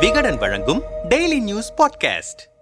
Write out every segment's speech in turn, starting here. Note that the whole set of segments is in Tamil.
விகடன் வழங்கும் டெய்லி நியூஸ் பாட்காஸ்ட்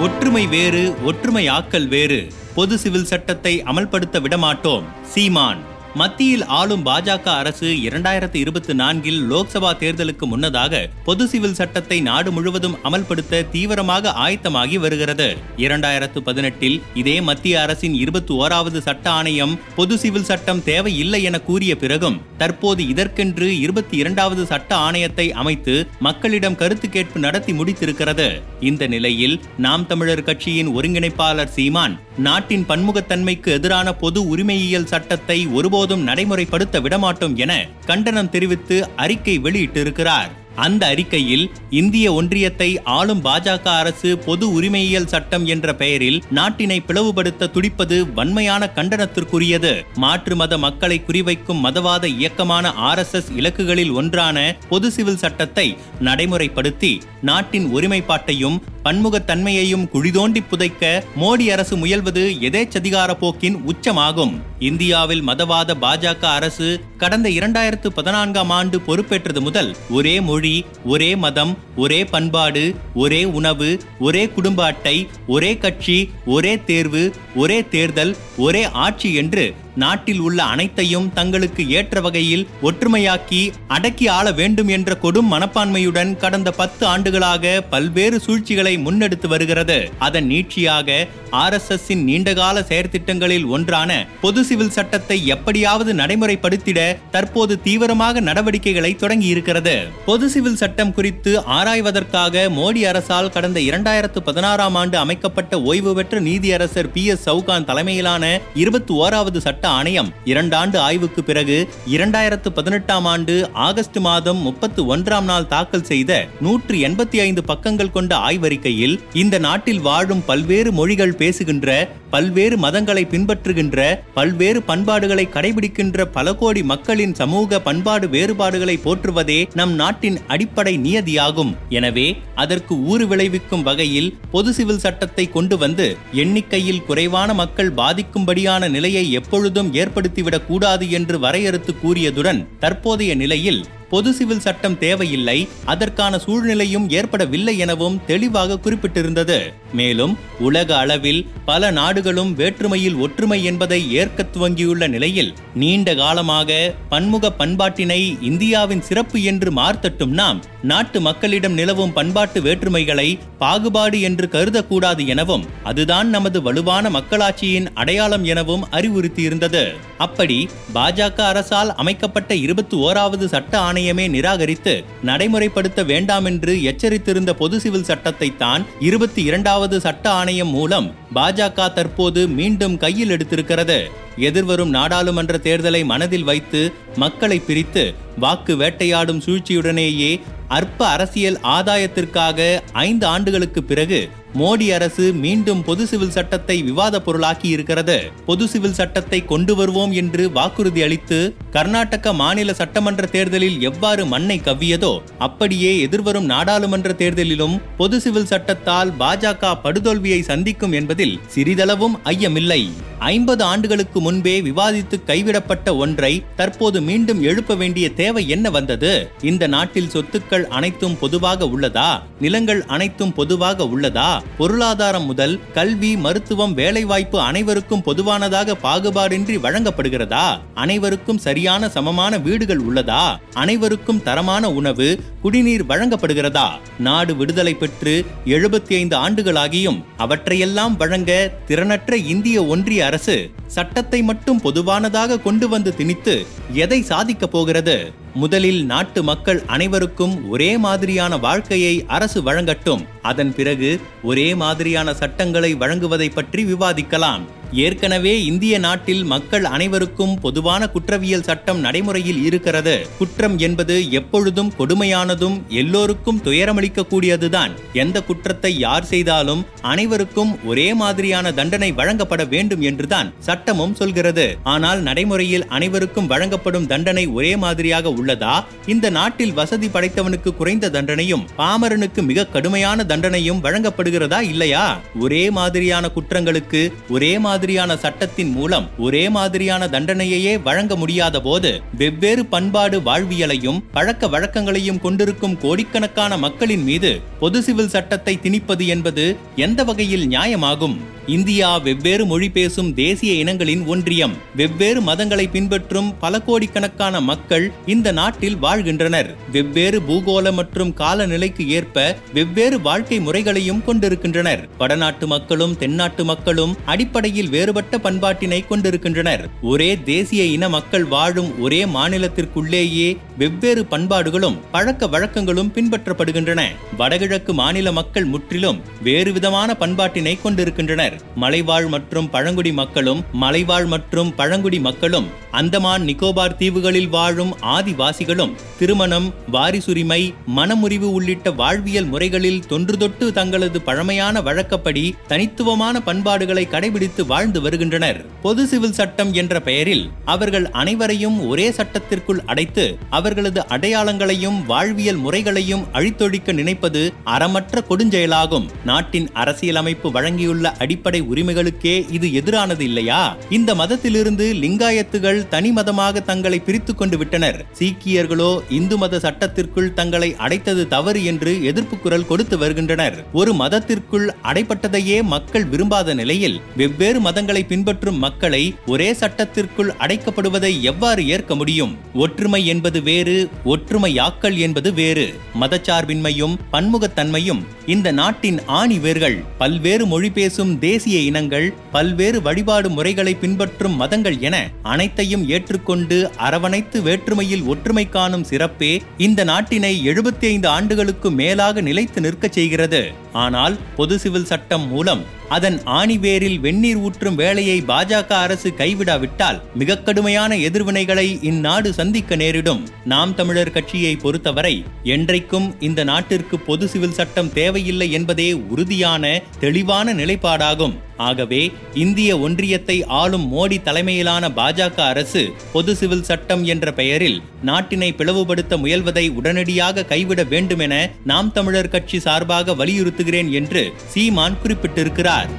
ஒற்றுமை வேறு ஒற்றுமை ஆக்கல் வேறு. பொது சிவில் சட்டத்தை அமல்படுத்த விடமாட்டோம். சீமான். மத்தியில் ஆளும் பாஜக அரசு இரண்டாயிரத்து இருபத்தி நான்கில் லோக்சபா தேர்தலுக்கு முன்னதாக பொது சிவில் சட்டத்தை நாடு முழுவதும் அமல்படுத்த தீவிரமாக ஆயத்தமாகி வருகிறது. இரண்டாயிரத்து பதினெட்டில் இதே மத்திய அரசின் இருபத்தி ஓராவது சட்ட ஆணையம் பொது சிவில் சட்டம் தேவையில்லை என கூறிய பிறகும் தற்போது இதற்கென்று இருபத்தி இரண்டாவது சட்ட ஆணையத்தை அமைத்து மக்களிடம் கருத்து கேட்பு நடத்தி முடித்திருக்கிறது. இந்த நிலையில் நாம் தமிழர் கட்சியின் ஒருங்கிணைப்பாளர் சீமான் நாட்டின் பன்முகத்தன்மைக்கு எதிரான பொது உரிமையியல் சட்டத்தை ஒருபோது ஒருபோதும் நடைமுறைப்படுத்த விடமாட்டோம் என கண்டனம் தெரிவித்து அறிக்கை வெளியிட்டிருக்கிறார். அந்த அறிக்கையில் இந்திய ஒன்றியத்தை ஆளும் பாஜக அரசு பொது உரிமையியல் சட்டம் என்ற பெயரில் நாட்டினை பிளவுபடுத்த துடிப்பது வன்மையான கண்டனத்திற்குரியது. மாற்று மத மக்களை குறிவைக்கும் மதவாத இயக்கமான ஆர் எஸ் எஸ் இலக்குகளில் ஒன்றான பொது சிவில் சட்டத்தை நடைமுறைப்படுத்தி நாட்டின் ஒருமைப்பாட்டையும் பன்முகத்தன்மையையும் குழிதோண்டி புதைக்க மோடி அரசு முயல்வது எதேச்சதிகார போக்கின் உச்சமாகும். இந்தியாவில் மதவாத பாஜக அரசு கடந்த இரண்டாயிரத்து பதினான்காம் ஆண்டு பொறுப்பேற்றது முதல் ஒரே மொழி ஒரே மதம் ஒரே பண்பாடு ஒரே உணவு ஒரே குடும்ப அட்டை ஒரே கட்சி ஒரே தேர்வு ஒரே தேர்தல் ஒரே ஆட்சி என்று நாட்டில் உள்ள அனைத்தையும் தங்களுக்கு ஏற்ற வகையில் ஒற்றுமையாக்கி அடக்கி ஆள வேண்டும் என்ற கொடும் மனப்பான்மையுடன் கடந்த பத்து ஆண்டுகளாக பல்வேறு சூழ்ச்சிகளை முன்னெடுத்து வருகிறது. அதன் நீட்சியாக ஆர் எஸ் எஸ் நீண்டகால செயற்திட்டங்களில் ஒன்றான பொது சிவில் சட்டத்தை எப்படியாவது நடைமுறைப்படுத்திட தற்போது தீவிரமாக நடவடிக்கைகளை தொடங்கி இருக்கிறது பொது சிவில் சட்டம் குறித்து ஆராய்வதற்காக மோடி அரசால் கடந்த இரண்டாயிரத்து பதினாறாம் ஆண்டு அமைக்கப்பட்ட ஓய்வு பெற்ற நீதியரசர் பி எஸ் சவுகான் தலைமையிலான இருபத்தி ஓராவது சட்ட ஆணையம் இரண்டாண்டு ஆய்வுக்கு பிறகு இரண்டாயிரத்து பதினெட்டாம் ஆண்டு ஆகஸ்ட் மாதம் முப்பத்து ஒன்றாம் நாள் தாக்கல் செய்த நூற்று எண்பத்தி ஐந்து பக்கங்கள் கொண்ட ஆய்வறிக்கையில் இந்த நாட்டில் வாழும் பல்வேறு மொழிகள் பேசுகின்ற பல்வேறு மதங்களை பின்பற்றுகின்ற பல்வேறு பண்பாடுகளை கடைபிடிக்கின்ற பல கோடி மக்களின் சமூக பண்பாடு வேறுபாடுகளை போற்றுவதே நம் நாட்டின் அடிப்படை நியதியாகும். எனவே அதற்கு ஊறு விளைவிக்கும் வகையில் பொது சிவில் சட்டத்தை கொண்டு வந்து எண்ணிக்கையில் குறைவான மக்கள் பாதிக்கும்படியான நிலையை எப்பொழுதும் ஏற்படுத்திவிடக் கூடாது என்று வரையறுத்து கூறியதுடன் தற்போதைய நிலையில் பொது சிவில் சட்டம் தேவையில்லை அதற்கான சூழ்நிலையும் ஏற்படவில்லை எனவும் தெளிவாக குறிப்பிட்டிருந்தது. மேலும் உலக அளவில் பல நாடுகளும் வேற்றுமையில் ஒற்றுமை என்பதை ஏற்க துவங்கியுள்ள நிலையில் நீண்ட காலமாக பன்முக பண்பாட்டினை இந்தியாவின் சிறப்பு என்று மார்த்தட்டும் நாம் நாட்டு மக்களிடம் நிலவும் பண்பாட்டு வேற்றுமைகளை பாகுபாடு என்று கருதக்கூடாது எனவும் அதுதான் நமது வலுவான மக்களாட்சியின் அடையாளம் எனவும் அறிவுறுத்தியிருந்தது. அப்படி பாஜக அரசால் அமைக்கப்பட்ட இருபத்தி ஓராவது சட்ட ஆணையமே நிராகரித்து நடைமுறைப்படுத்த வேண்டாம் என்று எச்சரித்திருந்த பொது சிவில் சட்டத்தை தான் இருபத்தி இரண்டாவது சட்ட ஆணையம் மூலம் பாஜக தற்போது மீண்டும் கையில் எடுத்திருக்கிறது. எதிர்வரும் நாடாளுமன்ற தேர்தலை மனதில் வைத்து மக்களை பிரித்து வாக்கு வேட்டையாடும் சூழ்ச்சியுடனேயே அற்ப அரசியல் ஆதாயத்திற்காக ஐந்து ஆண்டுகளுக்கு பிறகு மோடி அரசு மீண்டும் பொது சிவில் சட்டத்தை விவாத பொருளாக்கி இருக்கிறது. பொது சிவில் சட்டத்தை கொண்டு வருவோம் என்று வாக்குறுதி அளித்து கர்நாடக மாநில சட்டமன்ற தேர்தலில் எவ்வாறு மண்ணை கவ்வியதோ அப்படியே எதிர்வரும் நாடாளுமன்ற தேர்தலிலும் பொது சிவில் சட்டத்தால் பாஜக படுதோல்வியை சந்திக்கும் என்பதில் சிறிதளவும் ஐயமில்லை. ஐம்பது ஆண்டுகளுக்கு முன்பே விவாதித்து கைவிடப்பட்ட ஒன்றை தற்போது மீண்டும் எழுப்ப வேண்டிய தேவை என்ன வந்தது? இந்த நாட்டில் சொத்துக்கள் அனைத்தும் பொதுவாக உள்ளதா? நிலங்கள் அனைத்தும் பொதுவாக உள்ளதா? பொருளாதாரம் முதல் கல்வி மருத்துவம் வேலைவாய்ப்பு அனைவருக்கும் பொதுவானதாக பாகுபாடின்றி வழங்கப்படுகிறதா? அனைவருக்கும் சரியான சமமான வீடுகள் உள்ளதா? அனைவருக்கும் தரமான உணவு குடிநீர் வழங்கப்படுகிறதா? நாடு விடுதலை பெற்று எழுபத்தி ஐந்து ஆண்டுகளாகியும் அவற்றையெல்லாம் வழங்க திறனற்ற இந்திய ஒன்றிய அரசு சட்டத்தை மட்டும் பொதுவானதாக கொண்டு வந்து திணித்து எதை சாதிக்கப் போகிறது? முதலில் நாட்டு மக்கள் அனைவருக்கும் ஒரே மாதிரியான வாழ்க்கையை அரசு வழங்கட்டும். அதன் பிறகு ஒரே மாதிரியான சட்டங்களை வழங்குவதை பற்றி விவாதிக்கலாம். ஏற்கனவே இந்திய நாட்டில் மக்கள் அனைவருக்கும் பொதுவான குற்றவியல் சட்டம் நடைமுறையில் இருக்கிறது. குற்றம் என்பது எப்பொழுதும் கொடுமையானதும் எல்லோருக்கும் துயரமளிக்கக்கூடியதுதான். எந்த குற்றத்தை யார் செய்தாலும் அனைவருக்கும் ஒரே மாதிரியான தண்டனை வழங்கப்பட வேண்டும் என்றுதான் சட்டமும் சொல்கிறது. ஆனால் நடைமுறையில் அனைவருக்கும் வழங்கப்படும் தண்டனை ஒரே மாதிரியாக உள்ளதா? இந்த நாட்டில் வசதி படைத்தவனுக்கு குறைந்த தண்டனையும் பாமரனுக்கு மிக கடுமையான தண்டனையும் வழங்கப்படுகிறதா இல்லையா? ஒரே மாதிரியான குற்றங்களுக்கு ஒரே மாதிரி மாதிரியான சட்டத்தின் மூலம் ஒரே மாதிரியான தண்டனையையே வழங்க முடியாத போது வெவ்வேறு பண்பாடு வாழ்வியலையும் பழக்க வழக்கங்களையும் கொண்டிருக்கும் கோடிக்கணக்கான மக்களின் மீது பொது சிவில் சட்டத்தை திணிப்பது என்பது எந்த வகையில் நியாயமாகும்? இந்தியா வெவ்வேறு மொழி பேசும் தேசிய இனங்களின் ஒன்றியம். வெவ்வேறு மதங்களை பின்பற்றும் பல கோடிக்கணக்கான மக்கள் இந்த நாட்டில் வாழ்கின்றனர். வெவ்வேறு பூகோள மற்றும் காலநிலைக்கு ஏற்ப வெவ்வேறு வாழ்க்கை முறைகளையும் கொண்டிருக்கின்றனர். வடநாட்டு மக்களும் தென்னாட்டு மக்களும் அடிப்படையில் வேறுபட்ட பண்பாட்டினை கொண்டிருக்கின்றனர். ஒரே தேசிய இன மக்கள் வாழும் ஒரே மாநிலத்திற்குள்ளேயே வெவ்வேறு பண்பாடுகளும் பழக்க வழக்கங்களும் பின்பற்றப்படுகின்றன. வடகிழக்கு மாநில மக்கள் முற்றிலும் வேறு விதமான பண்பாட்டினை கொண்டிருக்கின்றனர். மலைவாழ் மற்றும் பழங்குடி மக்களும் மலைவாழ் மற்றும் பழங்குடி மக்களும் அந்தமான் நிக்கோபார் தீவுகளில் வாழும் ஆதிவாசிகளும் திருமணம் வாரிசுரிமை மனமுறிவு உள்ளிட்ட வாழ்வியல் முறைகளில் தொன்றுதொட்டு தங்களது பழமையான வழக்கப்படி தனித்துவமான பண்பாடுகளை கடைபிடித்து வாழ்ந்து வருகின்றனர். பொது சிவில் சட்டம் என்ற பெயரில் அவர்கள் அனைவரையும் ஒரே சட்டத்திற்குள் அடைத்து அவர்களது அடையாளங்களையும் வாழ்வியல் முறைகளையும் அழித்தொழிக்க நினைப்பது அறமற்ற கொடுஞ்செயலாகும். நாட்டின் அரசியலமைப்பு வழங்கியுள்ள அடிப்படை உரிமைகளுக்கே இது எதிரானது இல்லையா? இந்த மதத்திலிருந்து லிங்காயத்துகள் தனி மதமாக தங்களை பிரித்துக் கொண்டு விட்டனர். சீக்கியர்களோ இந்து மத சட்டத்திற்குள் தங்களை அடைத்தது தவறு என்று எதிர்ப்பு குரல் கொடுத்து வருகின்றனர். ஒரு மதத்திற்குள் அடைப்பட்டதையே மக்கள் விரும்பாத நிலையில் வெவ்வேறு மதங்களை பின்பற்றும் மக்களை ஒரே சட்டத்திற்குள் அடைக்கப்படுவதை எவ்வாறு ஏற்க முடியும்? ஒற்றுமை என்பது வேறு ஒற்றுமையாக்கல் என்பது வேறு. மதச்சார்பின்மையும் பன்முகத்தன்மையும் இந்த நாட்டின் ஆணி வேர்கள் பல்வேறு மொழி பேசும் தேசிய இனங்கள் பல்வேறு வழிபாடு முறைகளை பின்பற்றும் மதங்கள் என அனைத்தையும் ஏற்றுக்கொண்டு அரவணைத்து வேற்றுமையில் ஒற்றுமை காணும் சிறப்பே இந்த நாட்டினை எழுபத்தி ஐந்து ஆண்டுகளுக்கு மேலாக நிலைத்து நிற்கச் செய்கிறது. ஆனால் பொது சிவில் சட்டம் மூலம் அதன் ஆணிவேரில் வெந்நீர் ஊற்றும் வேலையை பாஜக அரசு கைவிடாவிட்டால் மிக கடுமையான எதிர்வினைகளை இந்நாடு சந்திக்க நேரிடும். நாம் தமிழர் கட்சியை பொறுத்தவரை என்றைக்கும் இந்த நாட்டிற்கு பொது சிவில் சட்டம் தேவையில்லை என்பதே உறுதியான தெளிவான நிலைப்பாடாகும். ஆகவே இந்திய ஒன்றியத்தை ஆளும் மோடி தலைமையிலான பாஜக அரசு பொது சிவில் சட்டம் என்ற பெயரில் நாட்டினை பிளவுபடுத்த முயல்வதை உடனடியாக கைவிட வேண்டும் என நாம் தமிழர் கட்சி சார்பாக வலியுறுத்துகிறேன் என்று சீமான் குறிப்பிட்டிருக்கிறார்.